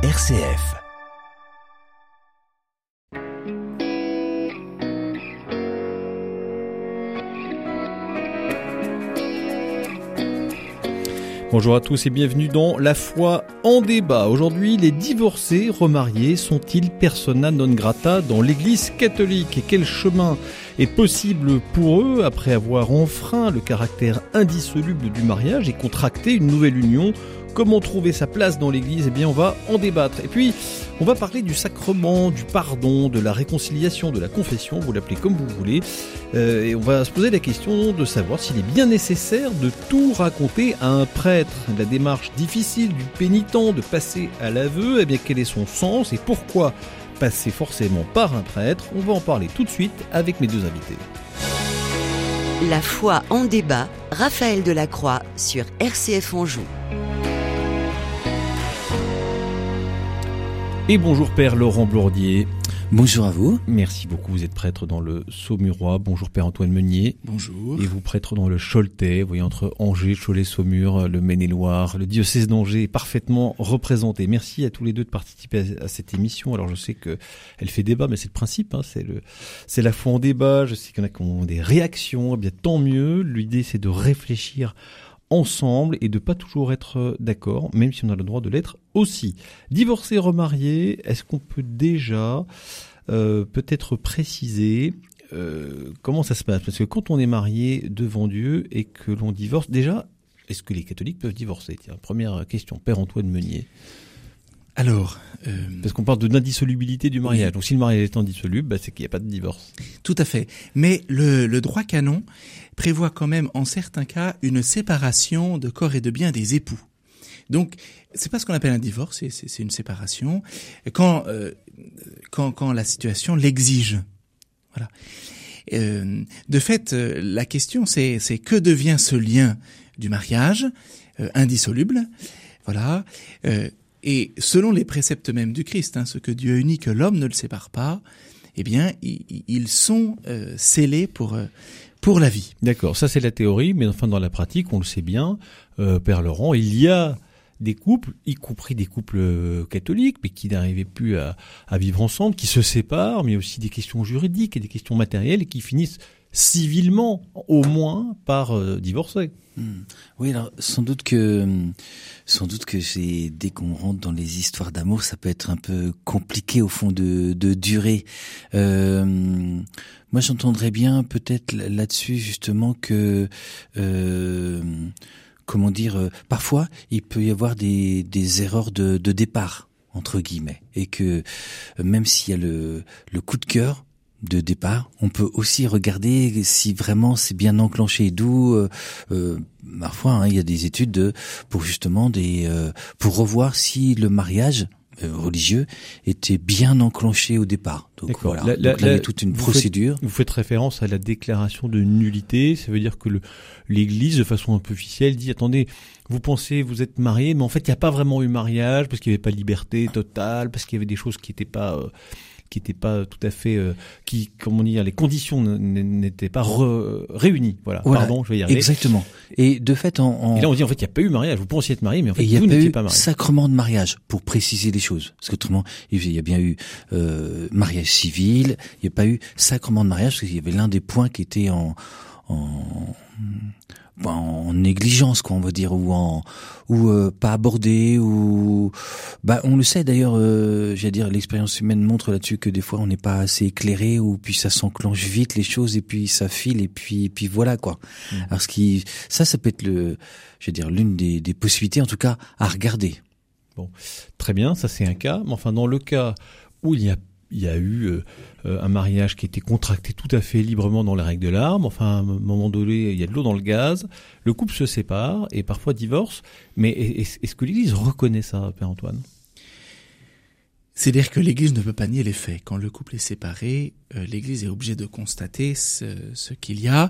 RCF. Bonjour à tous et bienvenue dans La foi en débat. Aujourd'hui, les divorcés remariés sont-ils persona non grata dans l'église catholique? Et quel chemin est possible pour eux après avoir enfreint le caractère indissoluble du mariage et contracté une nouvelle union Comment trouver sa place dans l'église Eh bien, on va en débattre. Et puis, on va parler du sacrement, du pardon, de la réconciliation, de la confession, vous l'appelez comme vous voulez. Euh, et on va se poser la question de savoir s'il est bien nécessaire de tout raconter à un prêtre. La démarche difficile du pénitent de passer à l'aveu, eh bien, quel est son sens et pourquoi passer forcément par un prêtre? On va en parler tout de suite avec mes deux invités. La foi en débat, Raphaël Delacroix sur RCF Anjou. Et bonjour Père Laurent Blourdier. Bonjour à vous. Merci beaucoup, vous êtes prêtre dans le Saumurois. Bonjour Père Antoine Meunier. Bonjour. Et vous prêtre dans le Choletais, vous voyez entre Angers, Cholet, Saumur, le Maine-et-Loire, le diocèse d'Angers est parfaitement représenté. Merci à tous les deux de participer à, cette émission. Alors je sais que elle fait débat, mais c'est le principe, hein, c'est le, c'est la foi en débat. Je sais qu'il y en a qui ont des réactions, eh bien tant mieux. L'idée c'est de réfléchir ensemble et de pas toujours être euh, d'accord, même si on a le droit de l'être aussi. Divorcé, remarié, est-ce qu'on peut déjà euh, peut-être préciser euh, comment ça se passe? Parce que quand on est marié devant Dieu et que l'on divorce, déjà, est-ce que les catholiques peuvent divorcer? Tiens, première question, Père Antoine Meunier. Alors, euh, parce qu'on parle de l'indissolubilité du mariage. Donc si le mariage est indissoluble, bah, c'est qu'il n'y a pas de divorce. Tout à fait. Mais le, le, droit canon prévoit quand même, en certains cas, une séparation de corps et de biens des époux. Donc, c'est pas ce qu'on appelle un divorce, c'est une séparation quand, euh, quand quand la situation l'exige. Voilà. Euh, de fait, euh, la question c'est c'est que devient ce lien du mariage euh, indissoluble? Voilà. Euh, et selon les préceptes même du Christ, hein, ce que Dieu a uni, que l'homme ne le sépare pas, eh bien, ils, sont euh, scellés pour euh, pour la vie. D'accord, ça c'est la théorie, mais enfin dans la pratique, on le sait bien, euh, Père Laurent, il y a des couples, y compris des couples catholiques, mais qui n'arrivaient plus à, à, vivre ensemble, qui se séparent, mais aussi des questions juridiques et des questions matérielles, et qui finissent civilement, au moins, par euh, divorcer. Hmm. Oui, alors sans doute que sans doute que c'est dès qu'on rentre dans les histoires d'amour, ça peut être un peu compliqué au fond de, de durer. Euh, moi, j'entendrais bien peut-être là-dessus justement que euh, comment dire, euh, parfois il peut y avoir des, des erreurs de, de départ entre guillemets et que même s'il y a le, le coup de cœur de départ, on peut aussi regarder si vraiment c'est bien enclenché. D'où euh, euh, parfois hein, il y a des études de, pour justement des euh, pour revoir si le mariage euh, religieux était bien enclenché au départ. Donc voilà. La, la, Donc là, il y a toute une vous procédure. Faites, vous faites référence à la déclaration de nullité. Ça veut dire que l'Église, de façon un peu officielle, dit attendez, vous pensez vous êtes marié, mais en fait il n'y a pas vraiment eu mariage parce qu'il n'y avait pas de liberté totale, parce qu'il y avait des choses qui n'étaient pas euh, qui n'étaient pas tout à fait, euh, qui, comment dire, les conditions n'étaient pas re, réunies. Voilà. voilà. Pardon, je vais y arriver. Exactement. Et de fait, en, en... et là on dit en fait il n'y a pas eu mariage. Vous pensiez être marié, mais en fait vous n'étiez pas marié. Sacrement de mariage pour préciser les choses. Parce qu'autrement, il y a bien eu euh, mariage civil. Il n'y a pas eu sacrement de mariage parce qu'il y avait l'un des points qui était en, en en négligence quoi on va dire ou en ou euh, pas abordé ou bah on le sait d'ailleurs euh, j'allais dire l'expérience humaine montre là-dessus que des fois on n'est pas assez éclairé ou puis ça s'enclenche vite les choses et puis ça file et puis et puis voilà quoi mmh. alors ce qui ça ça peut être le veux dire l'une des, des possibilités en tout cas à regarder bon très bien ça c'est un cas mais enfin dans le cas où il y a il y a eu euh, un mariage qui était contracté tout à fait librement dans les règles de l'art. Enfin, à un moment donné, il y a de l'eau dans le gaz. Le couple se sépare et parfois divorce. Mais est-ce que l'Église reconnaît ça, Père Antoine? C'est-à-dire que l'Église ne peut pas nier les faits. Quand le couple est séparé, euh, l'Église est obligée de constater ce, qu'il y a,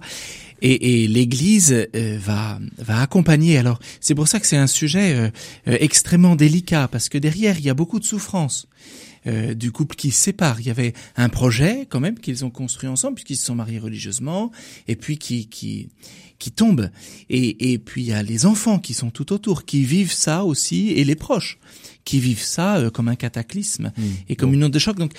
et, l'Église euh, va va accompagner. Alors, c'est pour ça que c'est un sujet euh, extrêmement délicat parce que derrière il y a beaucoup de souffrance. Euh, du couple qui se sépare. Il y avait un projet quand même qu'ils ont construit ensemble puisqu'ils se sont mariés religieusement et puis qui qui qui tombe et et puis il y a les enfants qui sont tout autour qui vivent ça aussi et les proches qui vivent ça euh, comme un cataclysme Mm. et comme Bon. une onde de choc. Donc,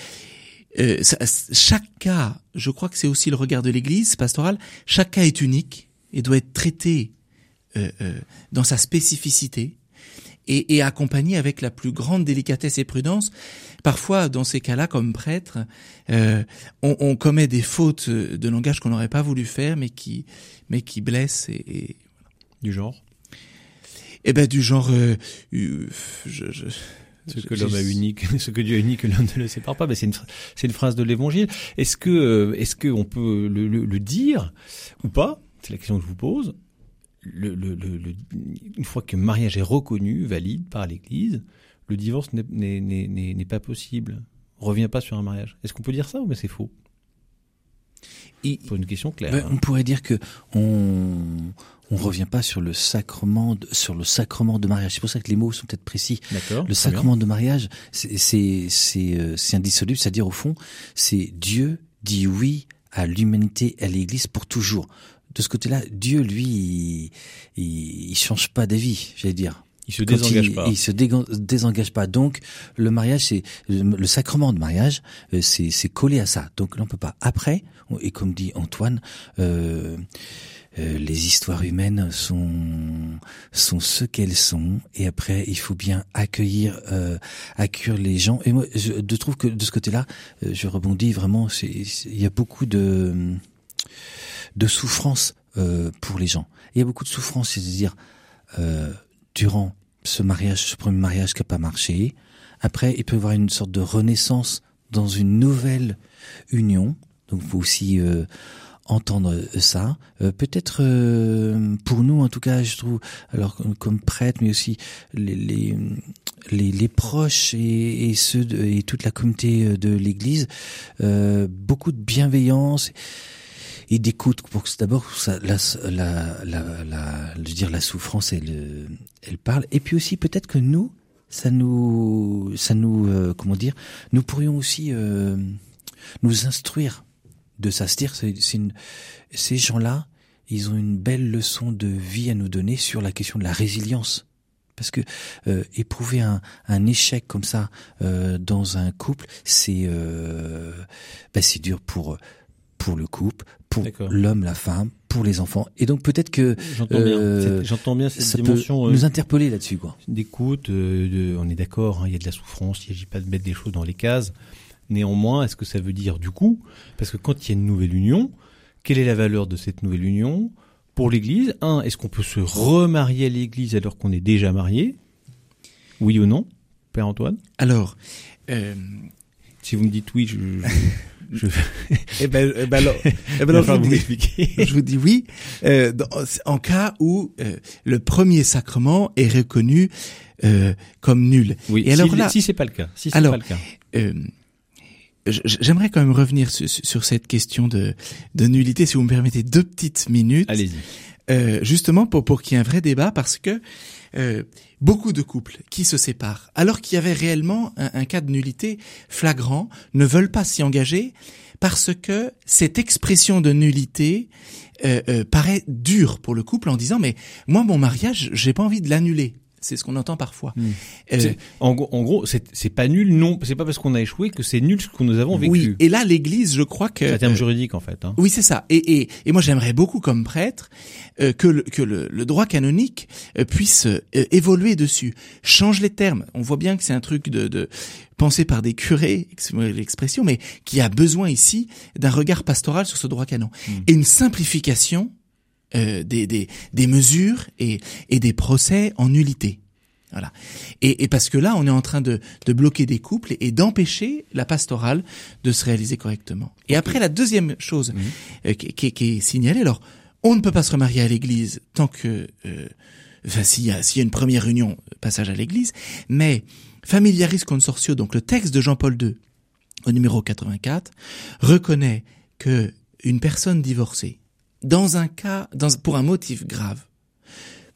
euh, ça- chaque cas, je crois que c'est aussi le regard de l'Église pastorale, chaque cas est unique et doit être traité euh, euh, dans sa spécificité et, et accompagné avec la plus grande délicatesse et prudence. Parfois, dans ces cas-là, comme prêtre, euh, on, on commet des fautes de langage qu'on n'aurait pas voulu faire, mais qui, mais qui blessent et, et, Du genre? Et ben du genre, euh, euh, je, je, Ce que l'homme a unique, ce que Dieu a unique, l'homme ne le sépare pas. Ben, c'est une, c'est une phrase de l'Évangile. Est-ce que, est-ce que on peut le, le- le dire ou pas? C'est la question que je vous pose. Le, le, le, le- une fois que le mariage est reconnu, valide par l'Église, le divorce n'est- pas possible. Revient pas sur un mariage. Est-ce qu'on peut dire ça ou mais c'est faux? Pour une question claire. Ben, hein. on pourrait dire que on on revient pas sur le sacrement de, sur le sacrement de mariage. C'est pour ça que les mots sont peut-être précis. D'accord. Le bien. sacrement de mariage, c'est c'est c'est euh, c'est indissoluble, c'est-à-dire au fond, c'est Dieu dit oui à l'humanité, à l'Église pour toujours. De ce côté-là, Dieu, lui, il, il, change pas d'avis, j'allais dire. Il se désengage il, pas. Il se désengage pas. Donc, le mariage, c'est le, sacrement de mariage, euh, c'est c'est collé à ça. Donc, là, on peut pas. Après, et comme dit Antoine, euh, euh, les histoires humaines sont sont ce qu'elles sont. Et après, il faut bien accueillir euh, accueillir les gens. Et moi, je, je trouve que de ce côté-là, euh, je rebondis vraiment. Il y a beaucoup de de souffrance euh, pour les gens. Il y a beaucoup de souffrance, c'est-à-dire euh, durant ce mariage, ce premier mariage qui n'a pas marché. Après, il peut y avoir une sorte de renaissance dans une nouvelle union. Donc, faut aussi euh, entendre euh, ça. Euh, Peut-être euh, pour nous, en tout cas, je trouve, alors comme- comme prêtre, mais aussi les les, les, les proches et, et ceux de- et toute la communauté euh, de l'Église, euh, beaucoup de bienveillance et d'écoute pour que d'abord la, la, la, je veux dire la souffrance elle euh, elle parle. Et puis aussi peut-être que nous ça nous ça nous euh, comment dire nous pourrions aussi euh, nous instruire de ça. C'est-à-dire ces gens-là ils ont une belle leçon de vie à nous donner sur la question de la résilience. Parce que euh, éprouver un, un échec comme ça euh, dans un couple c'est euh, bah, c'est dur pour pour le couple pour l'homme la femme pour les enfants et donc peut-être que J'entends bien. euh, J'entends bien cette ça peut dimension. euh, nous interpeller là-dessus quoi d'écoute, euh, on est d'accord, hein, il y a de la souffrance, il ne s'agit pas de mettre des choses dans les cases. Néanmoins, est-ce que ça veut dire du coup, parce que quand il y a une nouvelle union, quelle est la valeur de cette nouvelle union pour l'Église? Un, est-ce qu'on peut se remarier à l'Église alors qu'on est déjà marié? Oui ou non, Père Antoine? Alors, euh, Si vous me dites oui, je, je, eh ben, eh ben alors, eh ben alors, je vous dis- je vous dis oui, euh, dans- en cas où euh, le premier sacrement est reconnu euh, comme nul. Oui, Et alors si, là- si c'est pas le cas, si c'est pas le cas. Euh, J'aimerais quand même revenir sur, sur cette question de, de nullité, si vous me permettez deux petites minutes. Allez-y. Euh, justement pour, pour qu'il y ait un vrai débat, parce que euh, beaucoup de couples qui se séparent, alors qu'il y avait réellement un, cas de nullité flagrant, ne veulent pas s'y engager parce que cette expression de nullité euh, paraît dure pour le couple en disant mais moi mon mariage j'ai pas envie de l'annuler. C'est ce qu'on entend parfois. Hmm. Euh, En gros, en gros, c'est pas nul, non. C'est pas parce qu'on a échoué que c'est nul ce que nous avons vécu. oui, et là l'Église, je crois que C'est un terme euh, juridique en fait. Hein. Oui, c'est ça. Et, et, et moi, j'aimerais beaucoup, comme prêtre, euh, que, le, que le, le droit canonique puisse évoluer dessus. Change les termes. On voit bien que c'est un truc de, de pensé par des curés, l'expression, mais qui a besoin ici d'un regard pastoral sur ce droit canon Mm. et une simplification euh, des, des, des mesures et, et des procès en nullité. Voilà. Et, et parce que là, on est en train de, de bloquer des couples et, d'empêcher la pastorale de se réaliser correctement. Et après, la deuxième chose Mhm. euh, qui, qui- qui est signalée, alors, on ne peut pas se remarier à l'église tant que, euh, enfin, s'il y a, s'il y a une première union, passage à l'église, mais Familiaris Consortio, donc le texte de Jean-Paul II, au numéro 84, reconnaît que une personne divorcée, dans un cas, dans, pour un motif grave,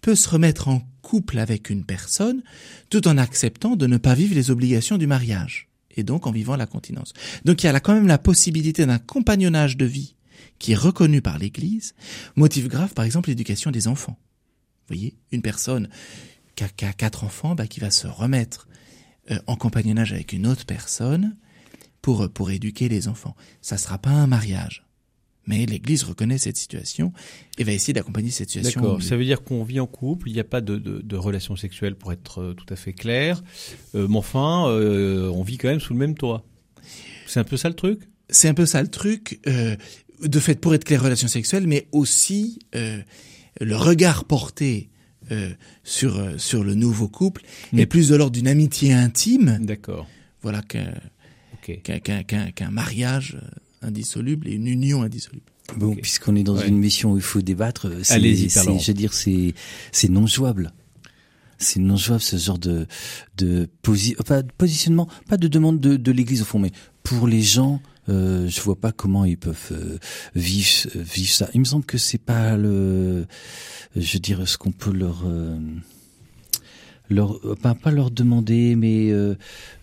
peut se remettre en couple avec une personne tout en acceptant de ne pas vivre les obligations du mariage et donc en vivant la continence. Donc il y a là quand même la possibilité d'un compagnonnage de vie qui est reconnu par l'Église, motif grave par exemple l'éducation des enfants. Vous voyez, une personne qui a, qui a quatre enfants, bah, qui va se remettre euh, en compagnonnage avec une autre personne pour pour éduquer les enfants. Ça sera pas un mariage. Mais l'Église reconnaît cette situation et va essayer d'accompagner cette situation. D'accord. Ça veut dire qu'on vit en couple, il n'y a pas de, de, de relation sexuelle pour être euh, tout à fait clair. Euh, mais enfin, euh, on vit quand même sous le même toit. C'est un peu ça le truc? C'est un peu ça le truc. Euh, de fait, pour être clair, relation sexuelle, mais aussi le regard porté sur sur le nouveau couple est plus de l'ordre d'une amitié intime, D'accord. voilà, qu'un mariage indissoluble et une union indissoluble. Bon, puisqu'on est dans Ouais. une mission où il faut débattre, euh, c'est, je veux dire, c'est, c'est non jouable. C'est non jouable ce genre de, de posi- pas de positionnement, pas de demande de, de l'Église au fond, mais pour les gens, euh, je vois pas comment ils peuvent euh, vivre, euh, vivre ça. Il me semble que c'est pas le, je veux dire, ce qu'on peut leur euh, leur pas, pas leur demander mais euh,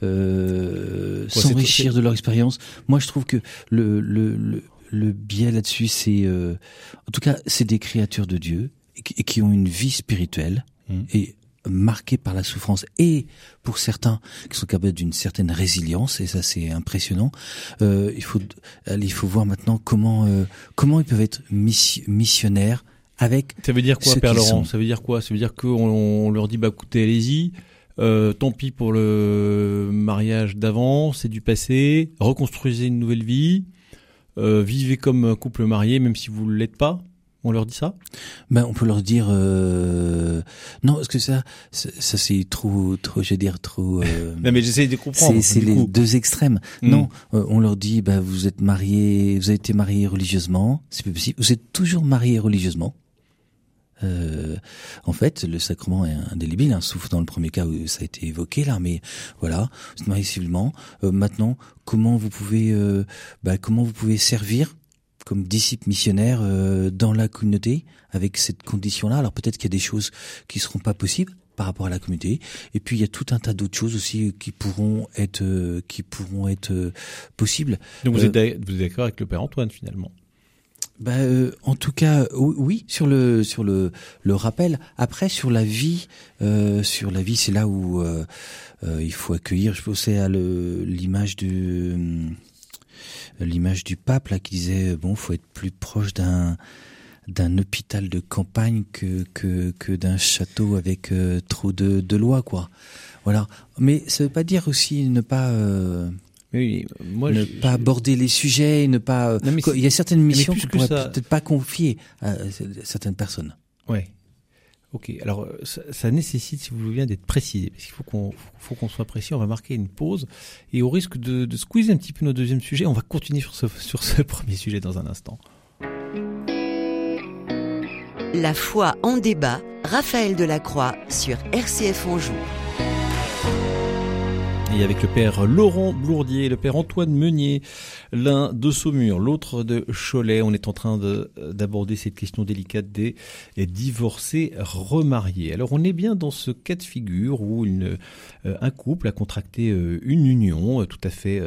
euh, s'enrichir de leur expérience. Moi je trouve que le le le, le biais là-dessus c'est euh, en tout cas c'est des créatures de Dieu et qui, et qui ont une vie spirituelle Mhm. et marquée par la souffrance. Et pour certains qui sont capables d'une certaine résilience et ça c'est impressionnant euh, il faut il faut voir maintenant comment euh, comment ils peuvent être missi- missionnaires avec Ça veut dire quoi, Père Laurent sont- Ça veut dire quoi Ça veut dire qu'on on leur dit, bah écoutez, allez-y. Euh, tant pis pour le mariage d'avant, c'est du passé. Reconstruisez une nouvelle vie. Euh, vivez comme un couple marié, même si vous ne l'êtes pas. On leur dit ça? Ben, on peut leur dire euh... non, parce que ça, ça, ça, c'est trop, trop, je vais dire trop. Euh... Non, mais j'essaie de comprendre. c'est les coup. deux extrêmes. Mm. Non, euh, on leur dit, bah, vous êtes marié, vous avez été marié religieusement, c'est plus possible. Vous êtes toujours marié religieusement. Euh, en fait, le sacrement est indélébile, hein, sauf dans le premier cas où ça a été évoqué là, mais voilà, marié civilement. Euh, maintenant, comment vous pouvez, euh, bah, comment vous pouvez servir comme disciple missionnaire euh, dans la communauté avec cette condition-là? Alors peut-être qu'il y a des choses qui seront pas possibles par rapport à la communauté, et puis il y a tout un tas d'autres choses aussi qui pourront être, euh, qui pourront être euh, possibles. Donc Euh, vous êtes d'accord avec le Père Antoine finalement? Bah, euh, en tout cas, oui, sur le sur le le rappel. Après, sur la vie, euh, sur la vie, c'est là où euh, euh, il faut accueillir. Je pensais à l'image du hum, l'image du pape là qui disait bon, faut être plus proche d'un d'un hôpital de campagne que que que d'un château avec euh, trop de de lois quoi. Voilà. Mais ça veut pas dire aussi ne pas euh, Oui, moi ne je- pas je- aborder les sujets, ne pas. Non, mais Quoi, c'est- il y a certaines missions qu'on pourrait ça- peut-être pas confier à certaines personnes. Ouais. Ok. Alors euh, ça, ça nécessite, si vous voulez bien, d'être précisé. Parce qu'il faut qu'on faut qu'on soit précis. On va marquer une pause et au risque de, de squeezer un petit peu notre deuxième sujet, on va continuer sur ce sur ce premier sujet dans un instant. La foi en débat, Raphaël Delacroix sur RCF Anjou. Avec le père Laurent Blourdier, le père Antoine Meunier, l'un de Saumur, l'autre de Cholet. On est en train de- d'aborder cette question délicate des divorcés remariés. Alors on est bien dans ce cas de figure où euh, un couple a contracté euh, une union euh, tout à fait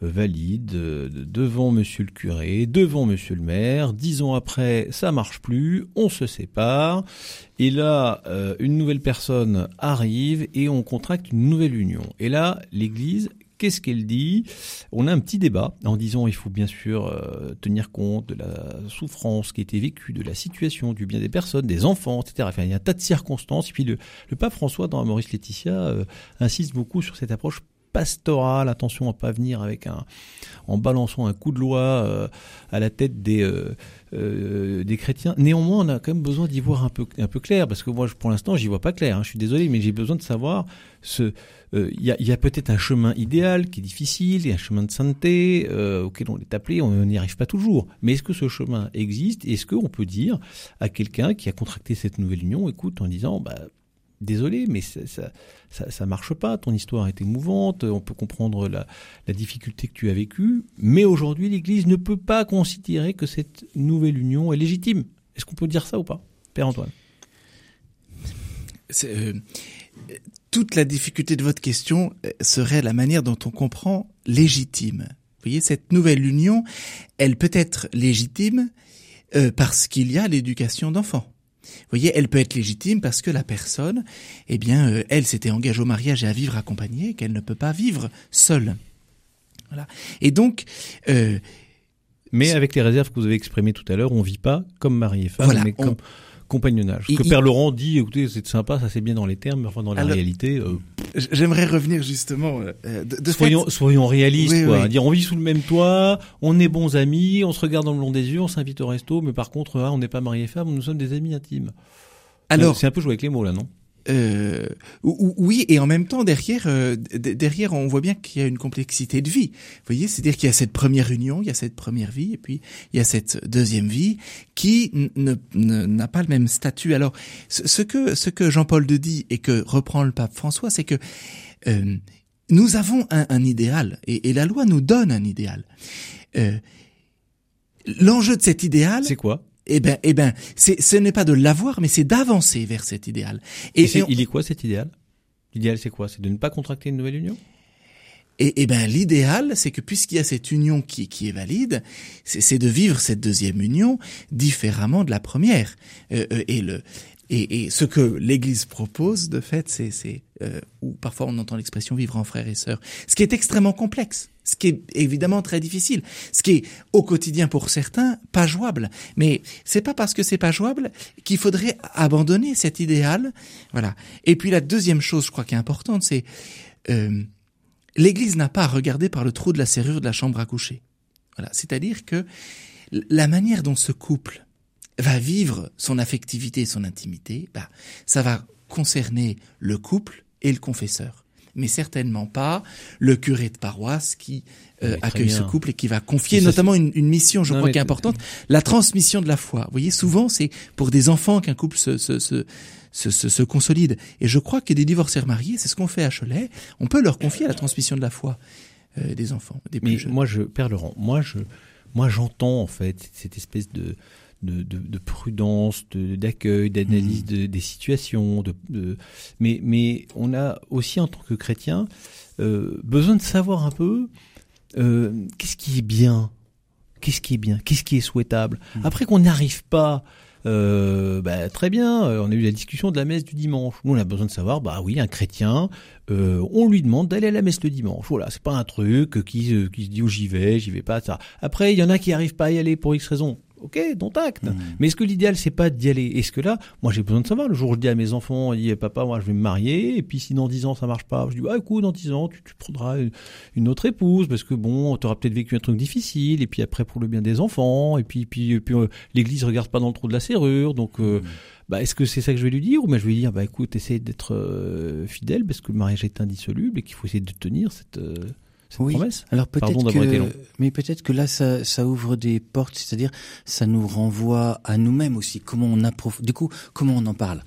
valide devant monsieur le curé, devant monsieur le maire. Dix ans après, ça marche plus, on se sépare. Et là, une nouvelle personne arrive et on contracte une nouvelle union. Et là, l'Église, qu'est-ce qu'elle dit? On a un petit débat en disant il faut bien sûr euh, tenir compte de la souffrance qui a été vécue, de la situation, du bien des personnes, des enfants, etc. Il y a un tas de circonstances. Et puis le, le pape François, dans Maurice Laetitia, euh, insiste beaucoup sur cette approche pastorale. Attention à pas venir avec un en balançant un coup de loi euh, à la tête des euh, euh, des chrétiens. Néanmoins, on a quand même besoin d'y voir un peu un peu clair parce que moi, pour l'instant, j'y vois pas clair. hein. Je suis désolé, mais j'ai besoin de savoir ce. Il y a, peut-être un chemin idéal qui est difficile, a un chemin de sainteté auquel on est appelé, on n'y arrive pas toujours. Mais est-ce que ce chemin existe? Est-ce qu'on peut dire à quelqu'un qui a contracté cette nouvelle union, écoute, en disant, bah désolé, mais ça, ça, marche pas. Ton histoire est émouvante. On peut comprendre la, difficulté que tu as vécue, mais aujourd'hui, l'Église ne peut pas considérer que cette nouvelle union est légitime. Est-ce qu'on peut dire ça ou pas, Père Antoine? Euh, toute la difficulté de votre question euh, serait la manière dont on comprend légitime. Voyez, cette nouvelle union, elle peut être légitime euh, parce qu'il y a l'éducation d'enfants. Vous voyez, elle peut être légitime parce que la personne, eh bien, euh, elle s'était engagée au mariage et à vivre accompagnée, qu'elle ne peut pas vivre seule. Voilà. Et donc, euh, mais avec les réserves que vous avez exprimées tout à l'heure, on vit pas comme mari et femme, Voilà, mais on- comme compagnonnage. Que il- Père Laurent dit, écoutez, c'est sympa, ça c'est bien dans les termes, mais enfin dans la Alors- réalité, euh, j'aimerais revenir justement euh, de, de fait- soyons, soyons réalistes, Oui, quoi. oui. Dire, on vit sous le même toit, on est bons amis, on se regarde dans le long des yeux, on s'invite au resto, mais par contre, ah, on n'est pas mari et femme, nous sommes des amis intimes. Alors, c'est un peu jouer avec les mots là, non? Euh, ou- ou- oui, et en même temps derrière, euh, derrière, on voit bien qu'il y a une complexité de vie. Vous voyez, c'est-à-dire qu'il y a cette première union, il y a cette première vie, et puis il y a cette deuxième vie qui n'a pas le même statut. Alors, ce, que ce que Jean-Paul II dit et que reprend le pape François, c'est que euh, nous avons un, idéal, et, la loi nous donne un idéal. L'enjeu de cet idéal, C'est quoi? Eh ben, eh ben, ce n'est pas de l'avoir, mais c'est d'avancer vers cet idéal. Et, Et, c'est- et on- il est quoi cet idéal? L'idéal c'est quoi? C'est de ne pas contracter une nouvelle union? Et, et ben l'idéal, c'est que puisqu'il y a cette union qui, qui est valide, c'est, de vivre cette deuxième union différemment de la première. Euh, euh, et le et, et ce que l'Église propose, de fait, c'est c'est euh, ou parfois on entend l'expression vivre en frères et sœurs, ce qui est extrêmement complexe, ce qui est évidemment très difficile, ce qui est au quotidien pour certains pas jouable. Mais c'est pas parce que c'est pas jouable qu'il faudrait abandonner cet idéal, voilà. Et puis la deuxième chose, je crois, qui est importante, c'est euh, L'Église n'a pas à regarder par le trou de la serrure de la chambre à coucher. Voilà, c'est-à-dire que la manière dont ce couple va vivre son affectivité et son intimité, bah, ça va concerner le couple et le confesseur, mais certainement pas le curé de paroisse qui euh, accueille ce couple et qui va confier notamment une, une mission, je Non, crois, qui est importante, la transmission de la foi. Vous voyez, souvent, c'est pour des enfants qu'un couple se, se, se, se, se, se consolide. Et je crois que des divorcés mariés, c'est ce qu'on fait à Cholet. On peut leur confier la transmission de la foi euh, des enfants, des plus Mais jeunes. moi, je, Père Laurent, moi, je, moi, j'entends en fait cette espèce de de, de, de prudence, de- d'accueil, d'analyse de- des situations. Mais, mais on a aussi en tant que chrétien euh, besoin de savoir un peu euh, qu'est-ce qui est bien, qu'est-ce qui est bien, qu'est-ce qui est souhaitable. Après qu'on n'y arrive pas. Euh, bah, très bien, euh, on a eu la discussion de la messe du dimanche. Nous, on a besoin de savoir, bah oui, un chrétien, euh, on lui demande d'aller à la messe le dimanche. Voilà, c'est pas un truc qui, qui se dit oh j'y vais, j'y vais pas. Ça. Après, il y en a qui arrivent pas à y aller pour X raison. Ok, dont acte. Mais est-ce que l'idéal c'est pas d'y aller? Est-ce que là, moi j'ai besoin de savoir. Le jour où je dis à mes enfants, il dit papa, moi je vais me marier, et puis si dans 10 ans ça marche pas, je dis bah écoute, dans 10 ans tu, tu prendras une, autre épouse parce que bon, t'auras peut-être vécu un truc difficile, et puis après pour le bien des enfants, et puis puis, puis euh, l'Église regarde pas dans le trou de la serrure, donc euh, bah, est-ce que c'est ça que je vais lui dire? Ou ben je vais lui dire bah écoute essaye d'être euh, fidèle parce que le mariage est indissoluble et qu'il faut essayer de tenir cette, euh, cette Oui. promesse? Alors peut-être que, mais peut-être que là, ça, ça ouvre des portes, c'est-à-dire, ça nous renvoie à nous-mêmes aussi. Comment on approfondit. Du coup, comment on en parle?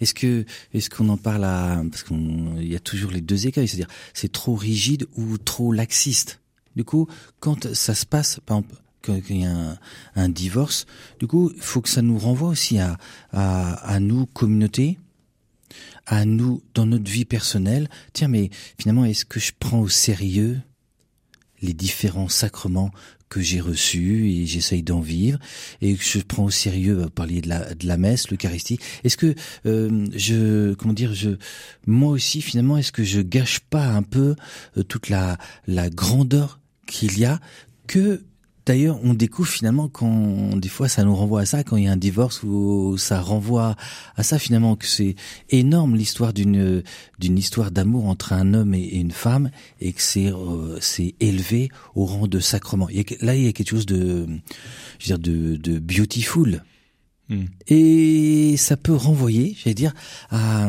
Est-ce que, est-ce qu'on en parle à, parce qu'on, il y a toujours les deux écueils, c'est-à-dire, c'est trop rigide ou trop laxiste? Du coup, quand ça se passe, par exemple, quand il y a un, un divorce, du coup, il faut que ça nous renvoie aussi à, à, à nous, communauté, à nous dans notre vie personnelle. Tiens, mais finalement, est-ce que je prends au sérieux les différents sacrements que j'ai reçus et j'essaye d'en vivre et que je prends au sérieux vous parliez de la messe l'eucharistie est-ce que euh, je comment dire je moi aussi finalement est-ce que je gâche pas un peu euh, toute la grandeur qu'il y a que D'ailleurs, on découvre finalement quand des fois ça nous renvoie à ça quand il y a un divorce ou ça renvoie à ça finalement que c'est énorme l'histoire d'une d'une histoire d'amour entre un homme et, une femme et que c'est euh, c'est élevé au rang de sacrement. Il y a, que- là, il y a quelque chose de je veux dire de de beautiful Hmm. et ça peut renvoyer, j'allais dire à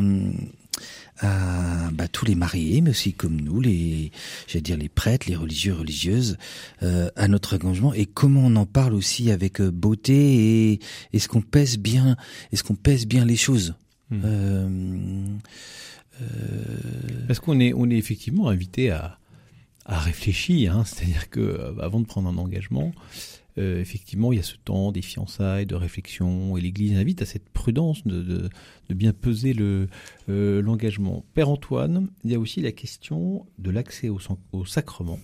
à bah, tous les mariés, mais aussi comme nous, les, j'allais dire les prêtres, les religieux, religieuses, euh, à notre engagement et comment on en parle aussi avec euh, beauté et est-ce qu'on pèse bien, est-ce qu'on pèse bien les choses. Hmm. Euh, Parce qu'on est, on est effectivement invité à, à réfléchir, hein. c'est-à-dire que euh, avant de prendre un engagement, euh, effectivement, il y a ce temps des fiançailles, de réflexion, et l'Église invite à cette prudence de, bien peser euh, l'engagement. Père Antoine, il y a aussi la question de l'accès au, sacrement,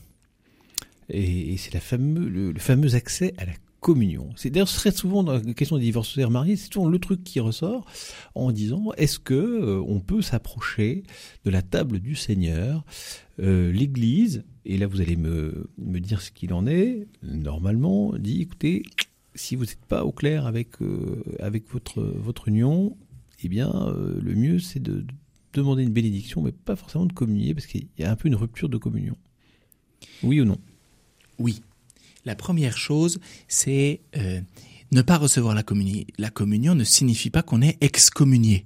et, c'est le, le fameux accès à la communion. C'est d'ailleurs très souvent dans la question des divorcés mariés, c'est souvent le truc qui ressort en disant est-ce que euh, on peut s'approcher de la table du Seigneur euh, L'Église, et là vous allez me, me dire ce qu'il en est, normalement dit écoutez, si vous n'êtes pas au clair avec euh, avec votre votre union, eh bien le mieux c'est de demander une bénédiction, mais pas forcément de communier parce qu'il y a un peu une rupture de communion. Oui ou non? Oui. La première chose, c'est euh, ne pas recevoir la communion. La communion ne signifie pas qu'on est excommunié.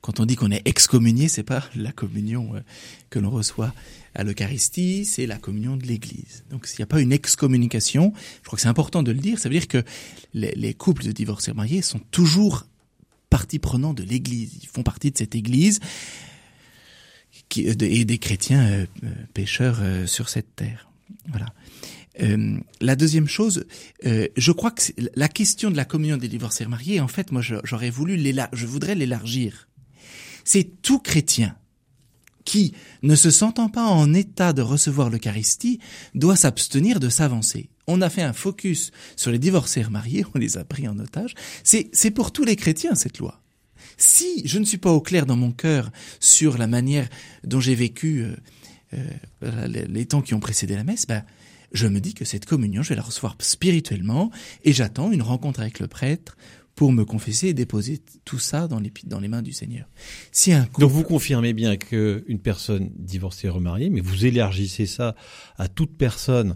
Quand on dit qu'on est excommunié, c'est pas la communion euh, que l'on reçoit à l'Eucharistie, c'est la communion de l'Église. Donc s'il n'y a pas une excommunication, je crois que c'est important de le dire, ça veut dire que les, les couples de divorcés mariés sont toujours partie prenante de l'Église. Ils font partie de cette Église qui, et des chrétiens euh, euh, pécheurs sur cette terre. Voilà. Euh, la deuxième chose, euh, je crois que la question de la communion des divorcés mariés, en fait, moi, j'aurais voulu l'élargir, je voudrais l'élargir. C'est tout chrétien qui, ne se sentant pas en état de recevoir l'Eucharistie, doit s'abstenir de s'avancer. On a fait un focus sur les divorcés mariés, on les a pris en otage. C'est, pour tous les chrétiens, cette loi. Si je ne suis pas au clair dans mon cœur sur la manière dont j'ai vécu euh, les temps qui ont précédé la messe, ben, je me dis que cette communion, je vais la recevoir spirituellement et j'attends une rencontre avec le prêtre pour me confesser et déposer tout ça dans les, mains du Seigneur. Donc vous confirmez bien qu'une personne divorcée et remariée, mais vous élargissez ça à toute personne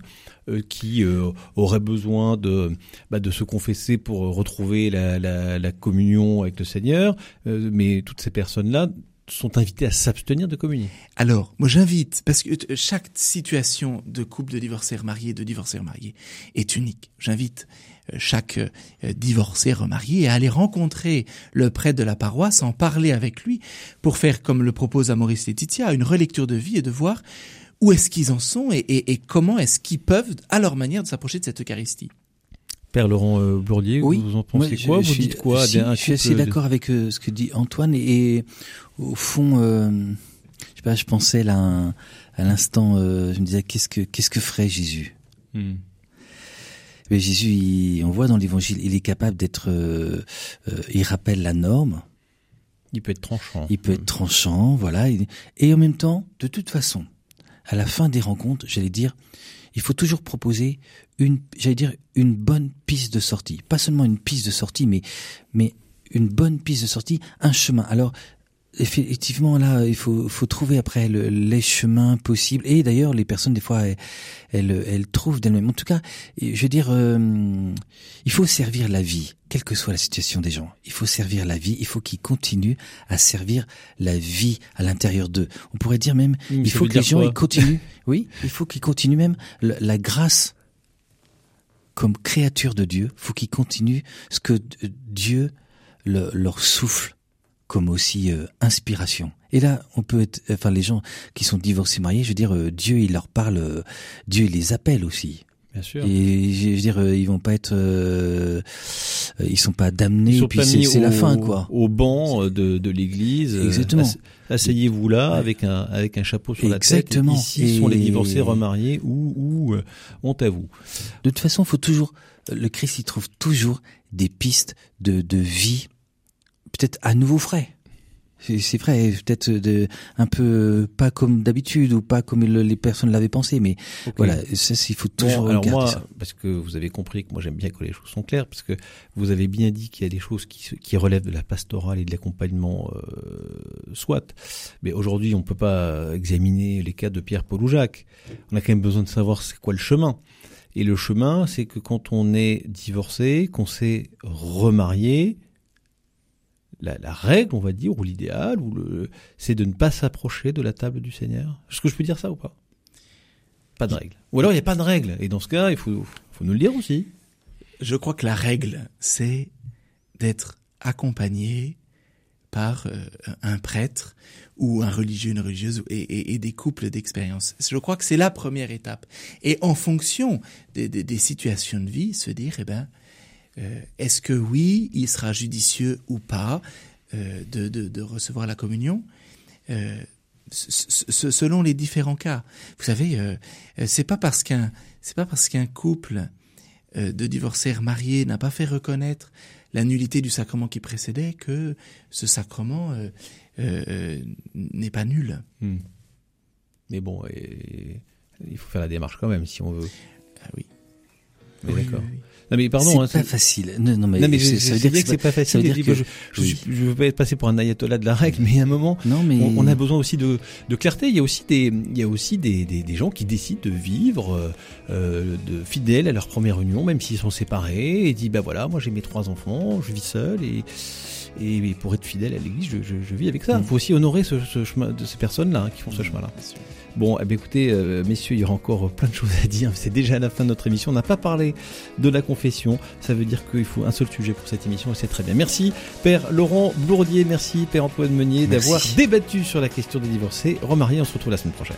euh, qui euh, aurait besoin de, bah, de se confesser pour retrouver la communion avec le Seigneur, euh, mais toutes ces personnes-là sont invitées à s'abstenir de communier. Alors, moi j'invite, parce que euh, chaque situation de couple de divorcés remariés, de divorcés remariés est unique. J'invite euh, chaque euh, divorcé remarié à aller rencontrer le prêtre de la paroisse, en parler avec lui, pour faire, comme le propose à Maurice Laetitia, une relecture de vie et de voir où est-ce qu'ils en sont et, et- et comment est-ce qu'ils peuvent, à leur manière, s'approcher de cette Eucharistie. Père Laurent euh, Bourdier, Oui. vous en pensez Moi, quoi je Vous dites quoi si, Je suis assez de- d'accord avec euh, ce que dit Antoine et, et au fond, euh, je sais pas, je pensais là un- à l'instant, euh, je me disais qu'est-ce que qu'est-ce que ferait Jésus? Hmm. Mais Jésus, il- on voit dans l'Évangile, il est capable d'être, euh, il rappelle la norme, Il peut être tranchant. il peut être tranchant, voilà, il- et en même temps, de toute façon, à la fin des rencontres, j'allais dire, il faut toujours proposer une, j'allais dire, une bonne piste de sortie. Pas seulement une piste de sortie, mais, mais une bonne piste de sortie, un chemin. Alors, effectivement, là, il faut, faut trouver après le- les chemins possibles. Et d'ailleurs, les personnes, des fois, elles, elles, elles trouvent d'elles-mêmes. En tout cas, je veux dire, euh, il faut servir la vie, quelle que soit la situation des gens. Il faut servir la vie. Il faut qu'ils continuent à servir la vie à l'intérieur d'eux. On pourrait dire même, il faut que les gens ils continuent. Oui, il faut qu'ils continuent même la, la grâce comme créature de Dieu. faut qu'ils continuent ce que Dieu le- leur souffle comme aussi euh, inspiration. Et là, on peut être, enfin, les gens qui sont divorcés, mariés, je veux dire, euh, Dieu, il leur parle, euh, Dieu, il les appelle aussi. Bien sûr. Et je veux dire, euh, ils vont pas être, euh, euh, ils sont pas damnés. Ils sont puis c'est la fin, quoi. Au banc euh, de, de l'église. euh, Exactement. ass- Asseyez-vous là Ouais. avec un avec un chapeau sur Exactement. la tête. Ici sont les divorcés remariés ou ou euh, honte à vous. De toute façon, faut toujours, le Christ, il trouve toujours des pistes de, de vie, peut-être à nouveau frais. C'est vrai, peut-être de un peu pas comme d'habitude ou pas comme le- les personnes l'avaient pensé, mais voilà, ça, il faut Bon, toujours alors garder moi, ça. parce que vous avez compris que moi j'aime bien que les choses sont claires, parce que vous avez bien dit qu'il y a des choses qui, relèvent de la pastorale et de l'accompagnement, euh, soit. Mais aujourd'hui, on peut pas examiner les cas de Pierre, Paul ou Jacques. On a quand même besoin de savoir c'est quoi le chemin. Et le chemin, c'est que quand on est divorcé, qu'on s'est remarié, la, règle, on va dire, ou l'idéal, ou le, c'est de ne pas s'approcher de la table du Seigneur. Est-ce que je peux dire ça ou pas? Pas de règle. Ou alors il n'y a pas de règle. Et dans ce cas, il faut, faut nous le dire aussi. Je crois que la règle, c'est d'être accompagné par euh, un prêtre ou un religieux, une religieuse et, et- et des couples d'expérience. Je crois que c'est la première étape. Et en fonction des, des- des situations de vie, se dire, eh ben, euh, est-ce que oui, il sera judicieux ou pas euh, de, de- de recevoir la communion? Euh, selon les différents cas. Vous savez, c'est pas parce qu'un c'est pas parce qu'un couple de divorcer remarié n'a pas fait reconnaître la nullité du sacrement qui précédait, que ce sacrement n'est pas nul. Hmm. Mais bon, il faut faire la démarche quand même si on veut. Ah oui. Mais d'accord. Non mais pardon, c'est hein, pas facile. Non, non mais, non, mais je, ça veut dire que c'est pas facile. Je, que je, je, je, veux pas être passé pour un ayatollah de la règle, mais à un moment, non, mais... on, on, a besoin aussi de, de clarté. Il y a aussi des, il y a aussi des, des, des gens qui décident de vivre euh, de fidèles à leur première union, même s'ils sont séparés, et dit bah voilà, moi j'ai mes trois enfants, je vis seul et et pour être fidèle à l'Église, je, je, je, vis avec ça. Il mm. faut aussi honorer ce, ce chemin de ces personnes-là hein, qui font ce mm. chemin-là. Bon, eh bien, écoutez, euh, messieurs, il y aura encore plein de choses à dire. C'est déjà la fin de notre émission. On n'a pas parlé de la confession. Ça veut dire qu'il faut un seul sujet pour cette émission et c'est très bien. Merci, Père Laurent Blourdier. Merci, Père Antoine Meunier, d'avoir débattu sur la question des divorcés. Remariés, on se retrouve la semaine prochaine.